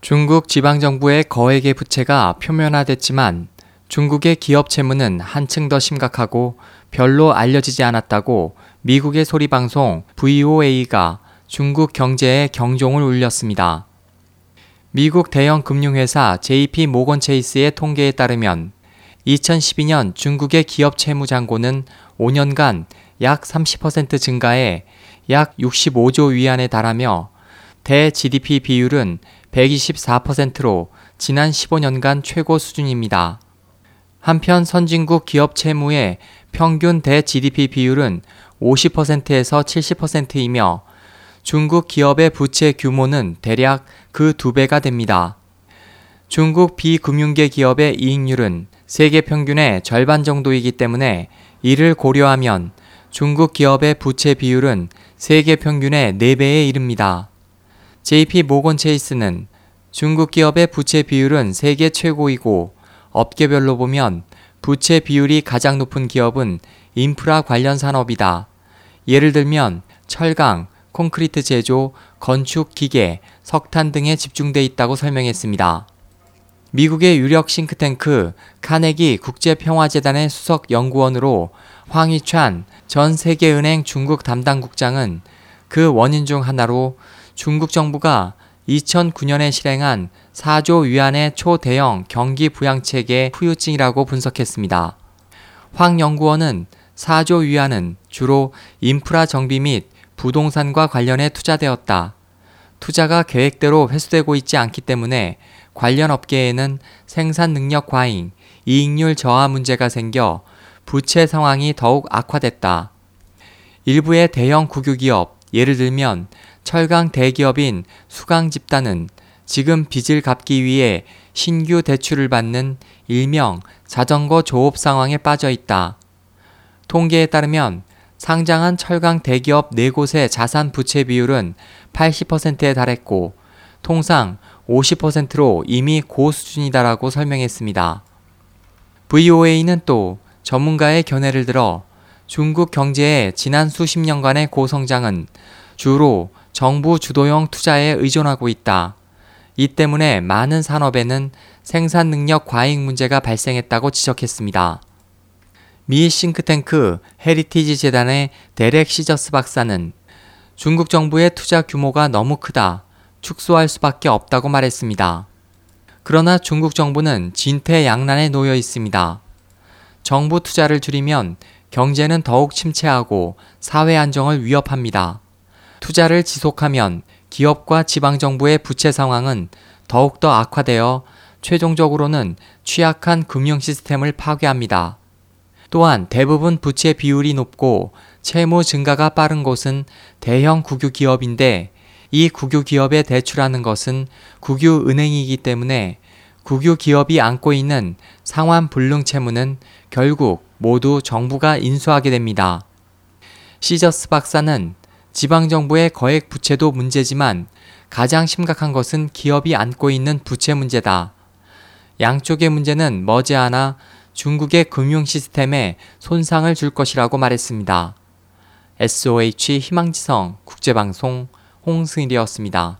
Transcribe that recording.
중국 지방정부의 거액의 부채가 표면화됐지만 중국의 기업 채무는 한층 더 심각하고 별로 알려지지 않았다고 미국의 소리방송 VOA가 중국 경제에 경종을 울렸습니다. 미국 대형 금융회사 JP 모건 체이스의 통계에 따르면 2012년 중국의 기업 채무 잔고는 5년간 약 30% 증가해 약 65조 위안에 달하며 대 GDP 비율은 124%로 지난 15년간 최고 수준입니다. 한편 선진국 기업 채무의 평균 대 GDP 비율은 50%에서 70%이며 중국 기업의 부채 규모는 대략 그 두 배가 됩니다. 중국 비금융계 기업의 이익률은 세계 평균의 절반 정도이기 때문에 이를 고려하면 중국 기업의 부채 비율은 세계 평균의 4배에 이릅니다. JP 모건 체이스는 중국 기업의 부채 비율은 세계 최고이고 업계별로 보면 부채 비율이 가장 높은 기업은 인프라 관련 산업이다. 예를 들면 철강, 콘크리트 제조, 건축, 기계, 석탄 등에 집중돼 있다고 설명했습니다. 미국의 유력 싱크탱크 카네기 국제평화재단의 수석 연구원으로 황희찬 전 세계은행 중국 담당 국장은 그 원인 중 하나로 중국 정부가 2009년에 실행한 4조 위안의 초대형 경기 부양체계 후유증이라고 분석했습니다. 황 연구원은 4조 위안은 주로 인프라 정비 및 부동산과 관련해 투자되었다. 투자가 계획대로 회수되고 있지 않기 때문에 관련 업계에는 생산 능력 과잉, 이익률 저하 문제가 생겨 부채 상황이 더욱 악화됐다. 일부의 대형 국유기업, 예를 들면 철강 대기업인 수강 집단은 지금 빚을 갚기 위해 신규 대출을 받는 일명 자전거 조업 상황에 빠져 있다. 통계에 따르면 상장한 철강 대기업 4곳의 자산 부채 비율은 80%에 달했고 통상 50%로 이미 고수준이다라고 설명했습니다. VOA는 또 전문가의 견해를 들어 중국 경제의 지난 수십 년간의 고성장은 주로 정부 주도형 투자에 의존하고 있다. 이 때문에 많은 산업에는 생산 능력 과잉 문제가 발생했다고 지적했습니다. 미 싱크탱크 헤리티지 재단의 데렉 시저스 박사는 중국 정부의 투자 규모가 너무 크다. 축소할 수밖에 없다고 말했습니다. 그러나 중국 정부는 진퇴양난에 놓여 있습니다. 정부 투자를 줄이면 경제는 더욱 침체하고 사회 안정을 위협합니다. 투자를 지속하면 기업과 지방정부의 부채 상황은 더욱더 악화되어 최종적으로는 취약한 금융 시스템을 파괴합니다. 또한 대부분 부채 비율이 높고 채무 증가가 빠른 곳은 대형 국유 기업인데 이 국유 기업에 대출하는 것은 국유 은행이기 때문에 국유 기업이 안고 있는 상환 불능 채무는 결국 모두 정부가 인수하게 됩니다. 시저스 박사는 지방정부의 거액 부채도 문제지만 가장 심각한 것은 기업이 안고 있는 부채 문제다. 양쪽의 문제는 머지않아 중국의 금융 시스템에 손상을 줄 것이라고 말했습니다. SOH 희망지성 국제방송 홍승일이었습니다.